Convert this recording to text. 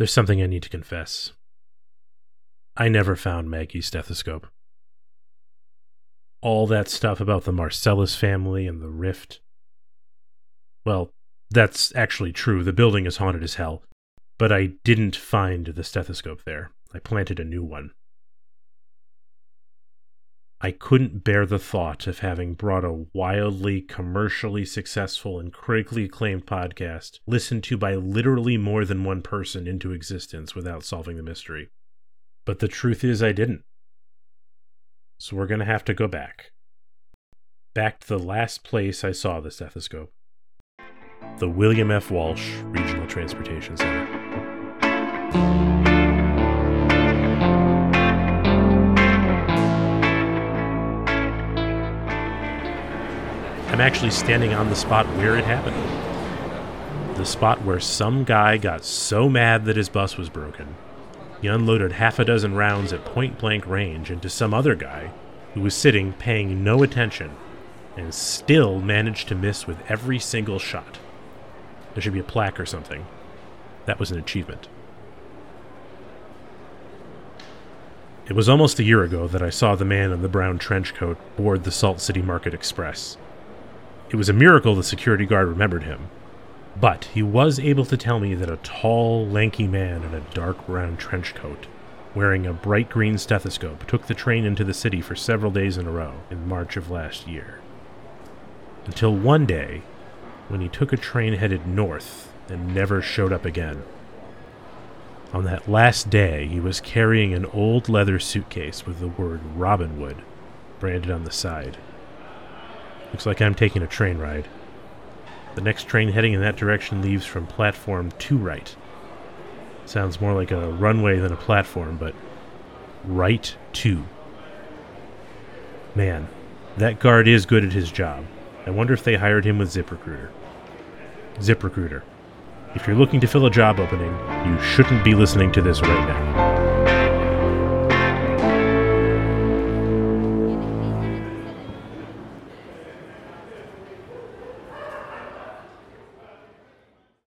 There's something I need to confess. I never found Maggie's stethoscope. All that stuff about the Marcellus family and the rift. Well, that's actually true. The building is haunted as hell. But I didn't find the stethoscope there. I planted a new one. I couldn't bear the thought of having brought a wildly commercially successful and critically acclaimed podcast listened to by literally more than one person into existence without solving the mystery. But the truth is, I didn't. So we're going to have to go back. Back to the last place I saw the stethoscope the William F. Walsh Regional Transportation Center. I'm actually standing on the spot where it happened. The spot where some guy got so mad that his bus was broken, he unloaded half a dozen rounds at point blank range into some other guy who was sitting paying no attention and still managed to miss with every single shot. There should be a plaque or something. That was an achievement. It was almost a year ago that I saw the man in the brown trench coat board the Salt City Market Express. It was a miracle the security guard remembered him. But he was able to tell me that a tall, lanky man in a dark brown trench coat, wearing a bright green stethoscope, took the train into the city for several days in a row in March of last year. Until one day, when he took a train headed north and never showed up again. On that last day, he was carrying an old leather suitcase with the word Robinwood branded on the side. Looks like I'm taking a train ride. The next train heading in that direction leaves from platform 2 right. Sounds more like a runway than a platform, but right 2. Man, that guard is good at his job. I wonder if they hired him with ZipRecruiter. ZipRecruiter. If you're looking to fill a job opening, you shouldn't be listening to this right now.